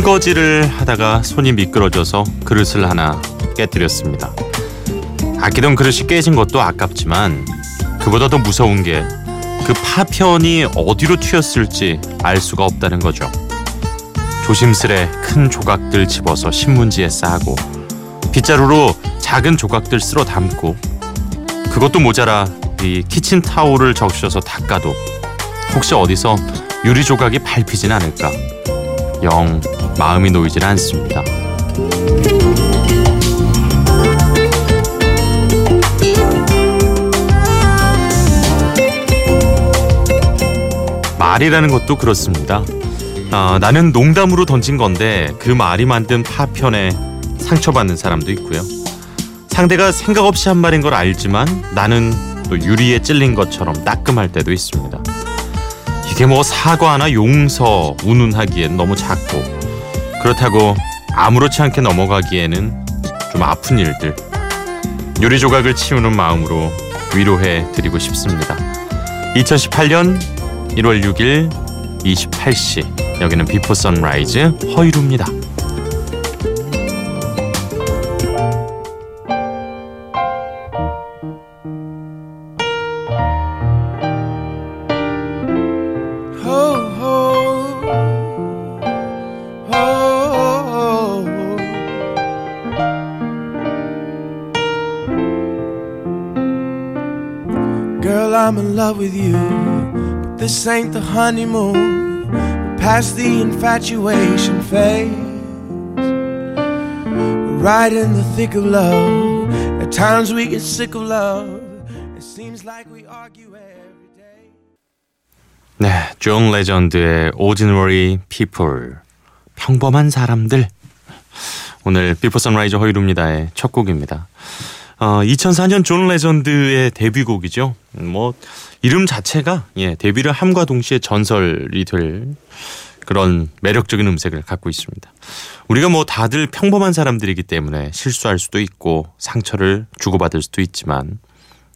설거지를 하다가 손이 미끄러져서 그릇을 하나 깨뜨렸습니다. 아끼던 그릇이 깨진 것도 아깝지만 그보다 더 무서운 게 그 파편이 어디로 튀었을지 알 수가 없다는 거죠. 조심스레 큰 조각들 집어서 신문지에 싸고 빗자루로 작은 조각들 쓸어 담고 그것도 모자라 이 키친 타올을 적셔서 닦아도 혹시 어디서 유리 조각이 밟히진 않을까 영 마음이 놓이질 않습니다. 말이라는 것도 그렇습니다. 아, 나는 농담으로 던진 건데 그 말이 만든 파편에 상처받는 사람도 있고요. 상대가 생각 없이 한 말인 걸 알지만 나는 또 유리에 찔린 것처럼 따끔할 때도 있습니다. 이게 뭐 사과나 용서, 운운하기엔 너무 작고 그렇다고 아무렇지 않게 넘어가기에는 좀 아픈 일들. 유리 조각을 치우는 마음으로 위로해 드리고 싶습니다. 2018년 1월 6일 28시 여기는 Before Sunrise 허일후입니다. Love with you. But this ain't the honeymoon. We're past the infatuation phase. We're right in the thick of love. At times we get sick of love. It seems like we argue every day. 네, 존 레전드의 Ordinary People 평범한 사람들 오늘 비포 선라이즈 허이루입니다의 첫 곡입니다. 어, 2004년 존 레전드의 데뷔곡이죠. 뭐 이름 자체가 예, 데뷔를 함과 동시에 전설이 될 그런 매력적인 음색을 갖고 있습니다. 우리가 뭐 다들 평범한 사람들이기 때문에 실수할 수도 있고 상처를 주고받을 수도 있지만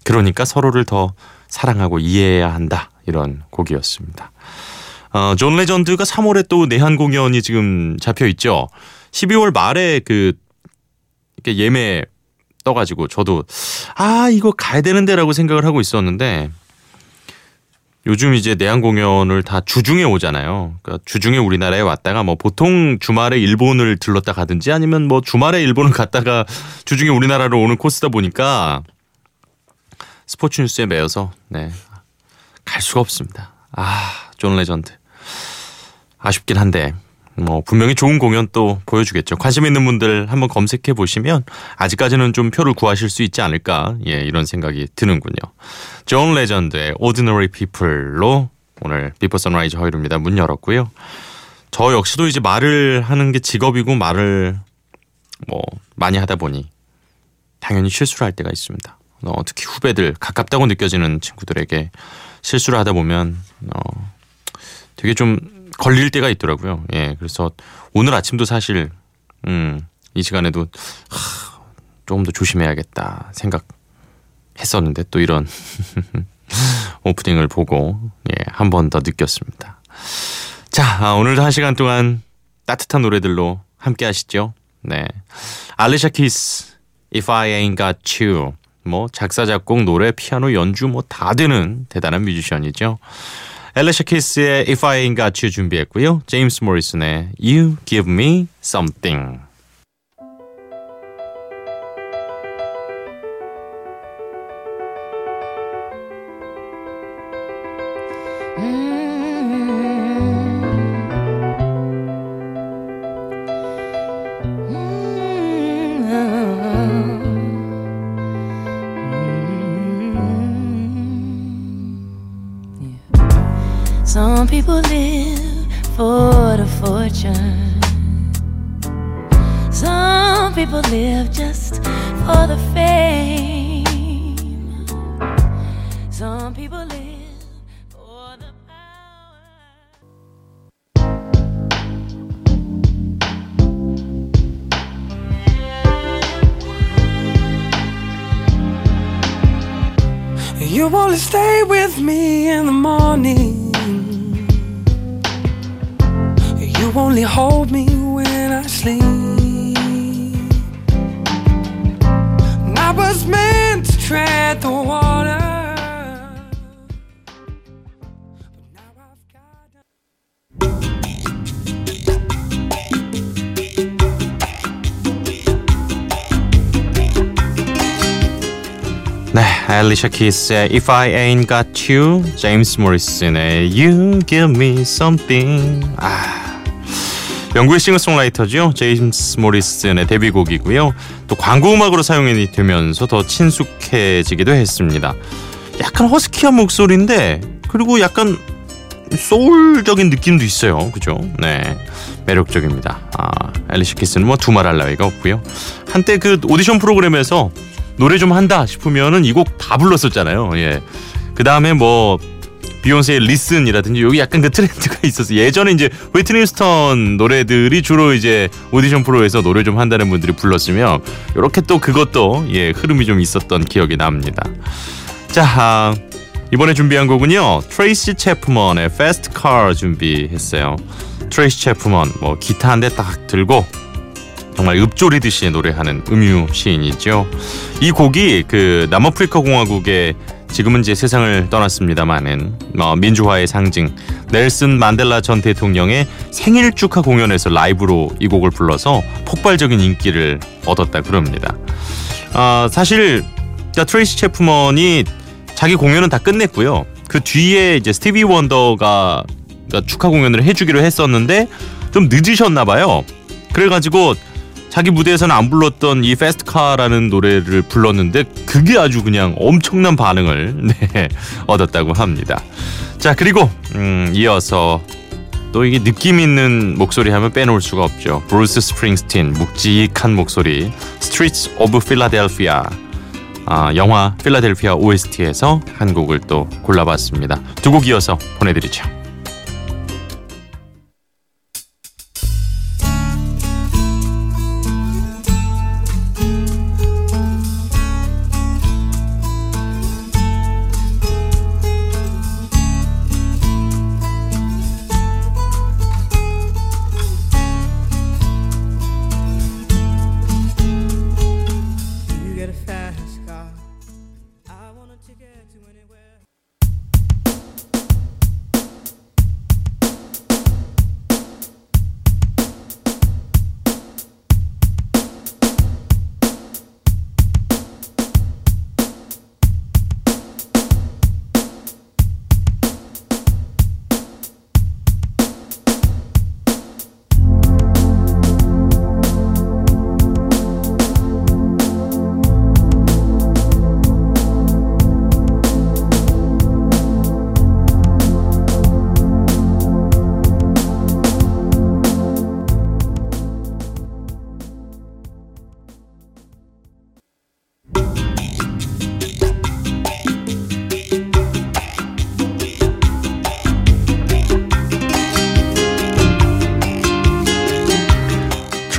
그러니까 서로를 더 사랑하고 이해해야 한다 이런 곡이었습니다. 어, 존 레전드가 3월에 또 내한 공연이 지금 잡혀 있죠. 12월 말에 그 예매 떠가지고 저도 아 이거 가야 되는데라고 생각을 하고 있었는데 요즘 이제 내한 공연을 다 주중에 오잖아요. 그러니까 주중에 우리나라에 왔다가 뭐 보통 주말에 일본을 들렀다 가든지 아니면 뭐 주말에 일본을 갔다가 주중에 우리나라로 오는 코스다 보니까 스포츠 뉴스에 매여서 네. 갈 수가 없습니다. 아, 존 레전드. 아쉽긴 한데 뭐 분명히 좋은 공연 또 보여주겠죠. 관심 있는 분들 한번 검색해 보시면 아직까지는 좀 표를 구하실 수 있지 않을까 예 이런 생각이 드는군요. 존 레전드의 Ordinary People로 오늘 Before Sunrise 허일후입니다. 문 열었고요. 저 역시도 이제 말을 하는 게 직업이고 말을 뭐 많이 하다 보니 당연히 실수를 할 때가 있습니다. 어, 특히 후배들 가깝다고 느껴지는 친구들에게 실수를 하다 보면 어, 되게 좀 걸릴 때가 있더라고요. 예, 그래서 오늘 아침도 사실 음, 이 시간에도 하, 조금 더 조심해야겠다 생각했었는데 또 이런 오프닝을 보고 예, 한 번 더 느꼈습니다. 자, 아, 오늘도 한 시간 동안 따뜻한 노래들로 함께 하시죠. 네, 알리샤 키스, If I Ain't Got You. 뭐 작사 작곡 노래 피아노 연주 뭐 다 되는 대단한 뮤지션이죠. 엘레샤 키스의 If I Ain't Got You 준비했고요. 제임스 모리슨의 You Give Me Something. People live for the fortune. Some people live just for the fame. Some people live for the power. You wanna stay with me in the morning. only hold me when I sleep. And I was meant to tread the water. But now I've got. 네, 알리샤 키스의 If I Ain't Got You, 제임스 모리슨의 You Give Me Something. 아, 영국의 싱어송라이터죠. 제임스 모리슨의 데뷔곡이고요. 또 광고 음악으로 사용이 되면서 더 친숙해지기도 했습니다. 약간 허스키한 목소리인데 그리고 약간 소울적인 느낌도 있어요. 그죠? 네. 매력적입니다. 아, 알리샤 키스는 뭐 두말할 나위가 없고요. 한때 그 오디션 프로그램에서 노래 좀 한다 싶으면은 이 곡 다 불렀었잖아요. 예. 그 다음에 뭐 비욘세의 Listen이라든지 여기 약간 그 트렌드가 있었어요. 예전에 이제 휘트니 휴스턴 노래들이 주로 이제 오디션 프로에서 노래 좀 한다는 분들이 불렀으면 이렇게 또 그것도 예 흐름이 좀 있었던 기억이 납니다. 자 아, 이번에 준비한 곡은요 트레이시 채프먼의 Fast Car 준비했어요. 트레이시 채프먼 뭐 기타 한 대 딱 들고 정말 읊조리듯이 노래하는 음유 시인이죠. 이 곡이 그 남아프리카 공화국의 지금은 이제 세상을 떠났습니다만은 어, 민주화의 상징 넬슨 만델라 전 대통령의 생일 축하 공연에서 라이브로 이 곡을 불러서 폭발적인 인기를 얻었다 그럽니다. 아 사실 자, 트레이시 채프먼이 자기 공연은 다 끝냈고요. 그 뒤에 이제 스티비 원더가 그러니까 축하 공연을 해주기로 했었는데 좀 늦으셨나 봐요. 그래가지고 자기 무대에서는 안 불렀던 이 Fast Car라는 노래를 불렀는데 그게 아주 그냥 엄청난 반응을 네, 얻었다고 합니다. 자 그리고 음, 이어서 또 이게 느낌 있는 목소리 하면 빼놓을 수가 없죠. 브루스 스프링스틴 묵직한 목소리 Streets of Philadelphia 아, 영화 필라델피아 OST에서 한 곡을 또 골라봤습니다. 두 곡 이어서 보내드리죠.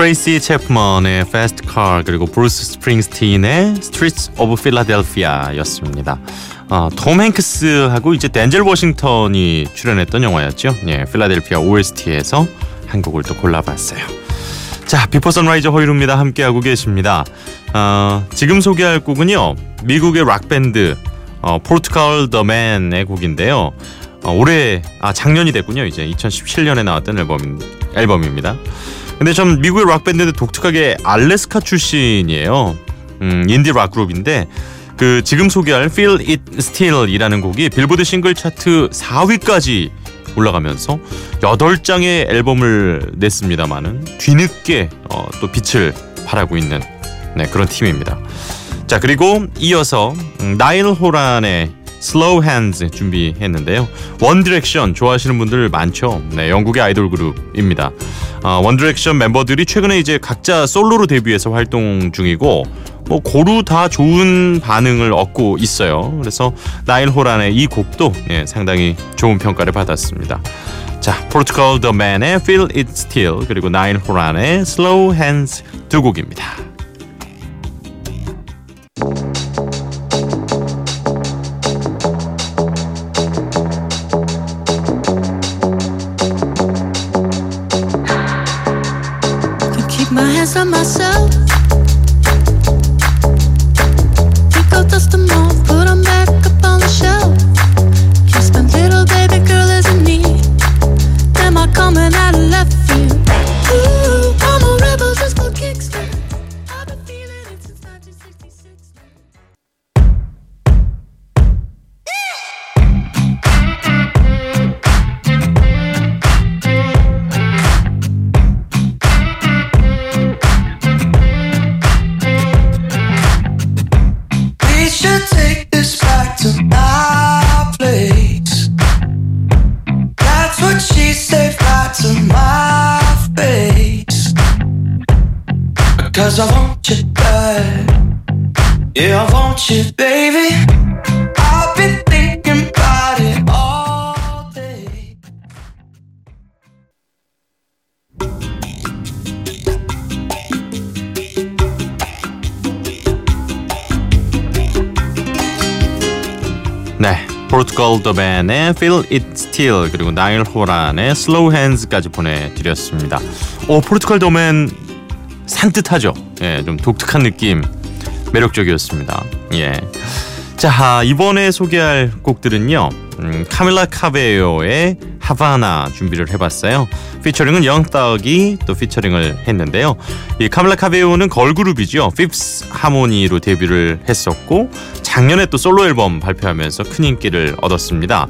트레이시 채프먼의 Fast Car 그리고 브루스 스프링스틴의 Streets of Philadelphia였습니다. 어, 톰 행크스하고 이제 덴젤 워싱턴이 출연했던 영화였죠. 예, 필라델피아 OST에서 한 곡을 또 골라봤어요. 자, Before Sunrise 허일후입니다. 함께하고 계십니다. 어, 지금 소개할 곡은요. 미국의 락 밴드 어, 포르투갈 더 맨의 곡인데요. 어, 올해 아 작년이 됐군요. 이제 2017년에 나왔던 앨범 앨범입니다. 근데 전 미국의 락 밴드인데 독특하게 알래스카 출신이에요. 음, 인디 락 그룹인데 그 지금 소개할 Feel It Still이라는 곡이 빌보드 싱글 차트 4위까지 올라가면서 8장의 앨범을 냈습니다만은 뒤늦게 어, 또 빛을 발하고 있는 네, 그런 팀입니다. 자 그리고 이어서 음, 나일 호란의 Slow Hands 준비했는데요. 원 디렉션 좋아하시는 분들 많죠. 네, 영국의 아이돌 그룹입니다. 어, 원 디렉션 멤버들이 최근에 이제 각자 솔로로 데뷔해서 활동 중이고 뭐 고루 다 좋은 반응을 얻고 있어요. 그래서 나일 호란의 이 곡도 예, 상당히 좋은 평가를 받았습니다. 자, 포르투갈 더 맨의 Feel It Still 그리고 나일 호란의 Slow Hands 두 곡입니다. 네, 더 맨의 Feel It Still 그리고 나일 호란의 Slow Hands까지 보내드렸습니다. 오, 포르투갈 더 맨 산뜻하죠. 예, 좀 독특한 느낌, 매력적이었습니다. 예. 자, 이번에 소개할 곡들은요. 음, 카밀라 카베요의 Havana 준비를 해봤어요. 피처링은 Young Thug이 또 피처링을 했는데요. 이 카밀라 카베요는 걸그룹이죠. 피프스 하모니로 데뷔를 했었고 작년에 또 솔로 앨범 발표하면서 큰 인기를 얻었습니다.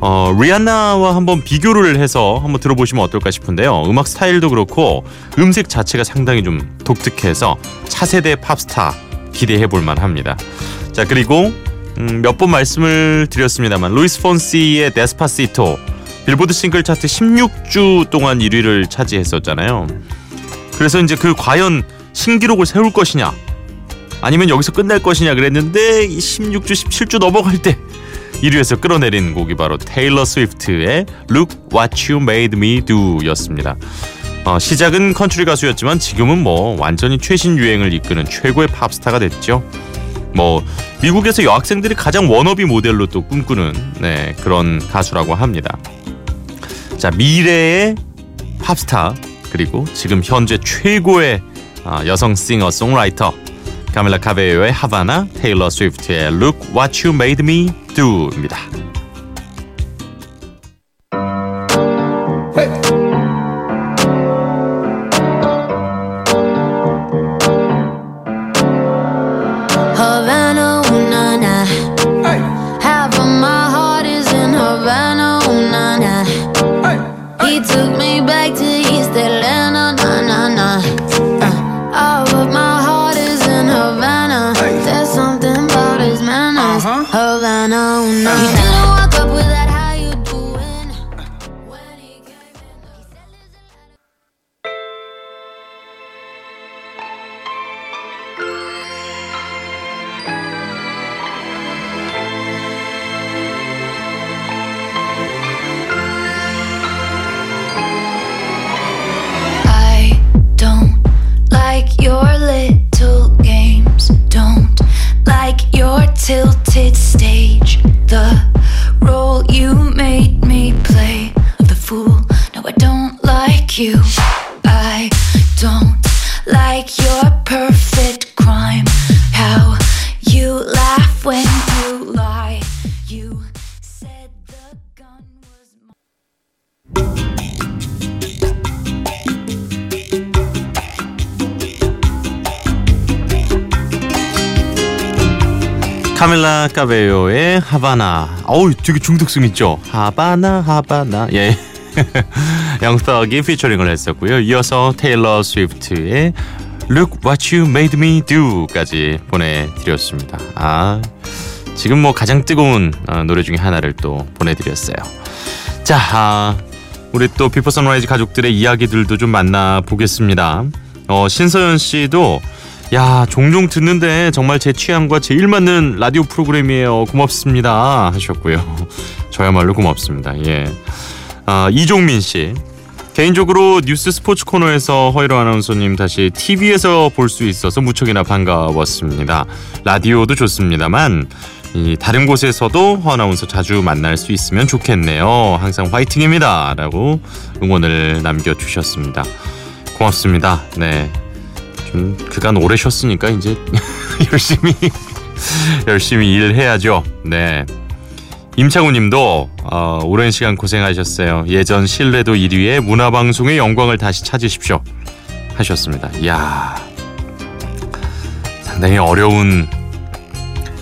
어, 리안나와 한번 비교를 해서 한번 들어보시면 어떨까 싶은데요. 음악 스타일도 그렇고 음색 자체가 상당히 좀 독특해서 차세대 팝스타 기대해 볼 만 합니다. 자 그리고 음, 몇 번 말씀을 드렸습니다만 루이스 폰시의 Despacito 빌보드 싱글 차트 16주 동안 1위를 차지했었잖아요. 그래서 이제 그 과연 신기록을 세울 것이냐 아니면 여기서 끝날 것이냐 그랬는데 16주 17주 넘어갈 때 1위에서 끌어내린 곡이 바로 테일러 스위프트의 Look What You Made Me Do였습니다. 어, 시작은 컨트리 가수였지만 지금은 뭐 완전히 최신 유행을 이끄는 최고의 팝스타가 됐죠. 뭐 미국에서 여학생들이 가장 워너비 모델로 또 꿈꾸는 네, 그런 가수라고 합니다. 자 미래의 팝스타 그리고 지금 현재 최고의 아, 여성 싱어 송라이터 카밀라 카베요의 하바나 테일러 스위프트의 Look What You Made Me Do입니다. Havana, took me tilted stage. The role you made me play of the fool. No, I don't like you. I don't like 카밀라 카베요의 하바나. 어우, 되게 중독성 있죠. 하바나 하바나. 예. Young Thug이 피처링을 했었고요. 이어서 테일러 스위프트의 Look What You Made Me Do까지 보내드렸습니다. 아, 지금 뭐 가장 뜨거운 어, 노래 중에 하나를 또 보내드렸어요. 자, 아, 우리 또 비포 선라이즈 가족들의 이야기들도 좀 만나보겠습니다. 어, 신서연 씨도 야 종종 듣는데 정말 제 취향과 제 일 맞는 라디오 프로그램이에요. 고맙습니다 하셨고요. 저야말로 고맙습니다. 예. 아, 이종민 씨 개인적으로 뉴스 스포츠 코너에서 허이로 아나운서님 다시 TV에서 볼 수 있어서 무척이나 반가웠습니다. 라디오도 좋습니다만 이 다른 곳에서도 허 아나운서 자주 만날 수 있으면 좋겠네요. 항상 화이팅입니다. 라고 응원을 남겨주셨습니다. 고맙습니다. 네. 좀 그간 오래 쉬었으니까 이제 열심히 열심히 일해야죠. 네. 임창우님도 어, 오랜 시간 고생하셨어요. 예전 신뢰도 1위의 문화방송의 영광을 다시 찾으십시오. 하셨습니다. 이야 상당히 어려운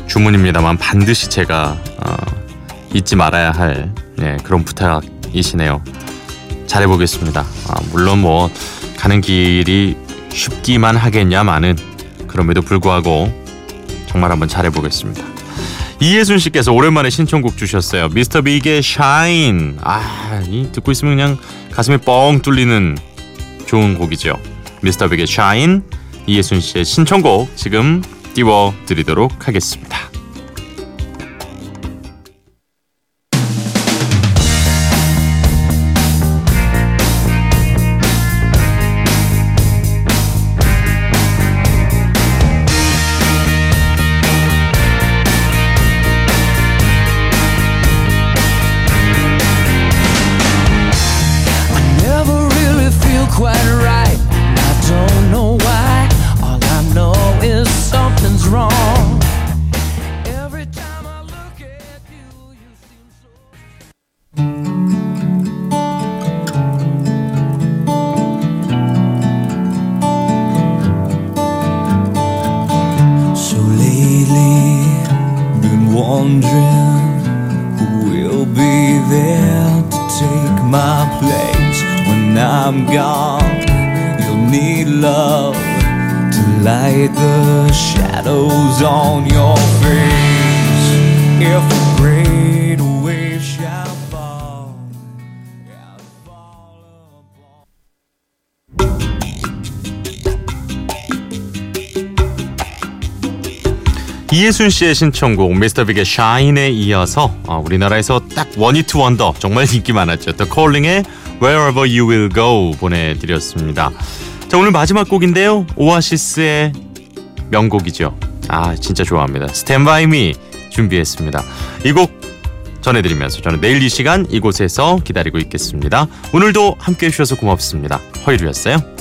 주문입니다만 반드시 제가 어, 잊지 말아야 할 예, 그런 부탁이시네요. 잘해보겠습니다. 아, 물론 뭐 가는 길이 쉽기만 하겠냐마는 그럼에도 불구하고 정말 한번 잘해보겠습니다. 이예순 씨께서 오랜만에 신청곡 주셨어요. 미스터 빅의 샤인. 아, 이 듣고 있으면 그냥 가슴이 뻥 뚫리는 좋은 곡이죠. 미스터 빅의 샤인. 이예순 씨의 신청곡 지금 띄워드리도록 하겠습니다. 이예순 씨의 신청곡 미스터 빅의 샤인에 이어서 어, 우리나라에서 딱 원히트 원더 정말 인기 많았죠. The Calling의 Wherever You Will Go 보내드렸습니다. 자 오늘 마지막 곡인데요. 오아시스의 명곡이죠. 아 진짜 좋아합니다. By Me 준비했습니다. 이 곡 전해드리면서 저는 내일 이 시간 이곳에서 기다리고 있겠습니다. 오늘도 함께해 주셔서 고맙습니다. 허이루였어요.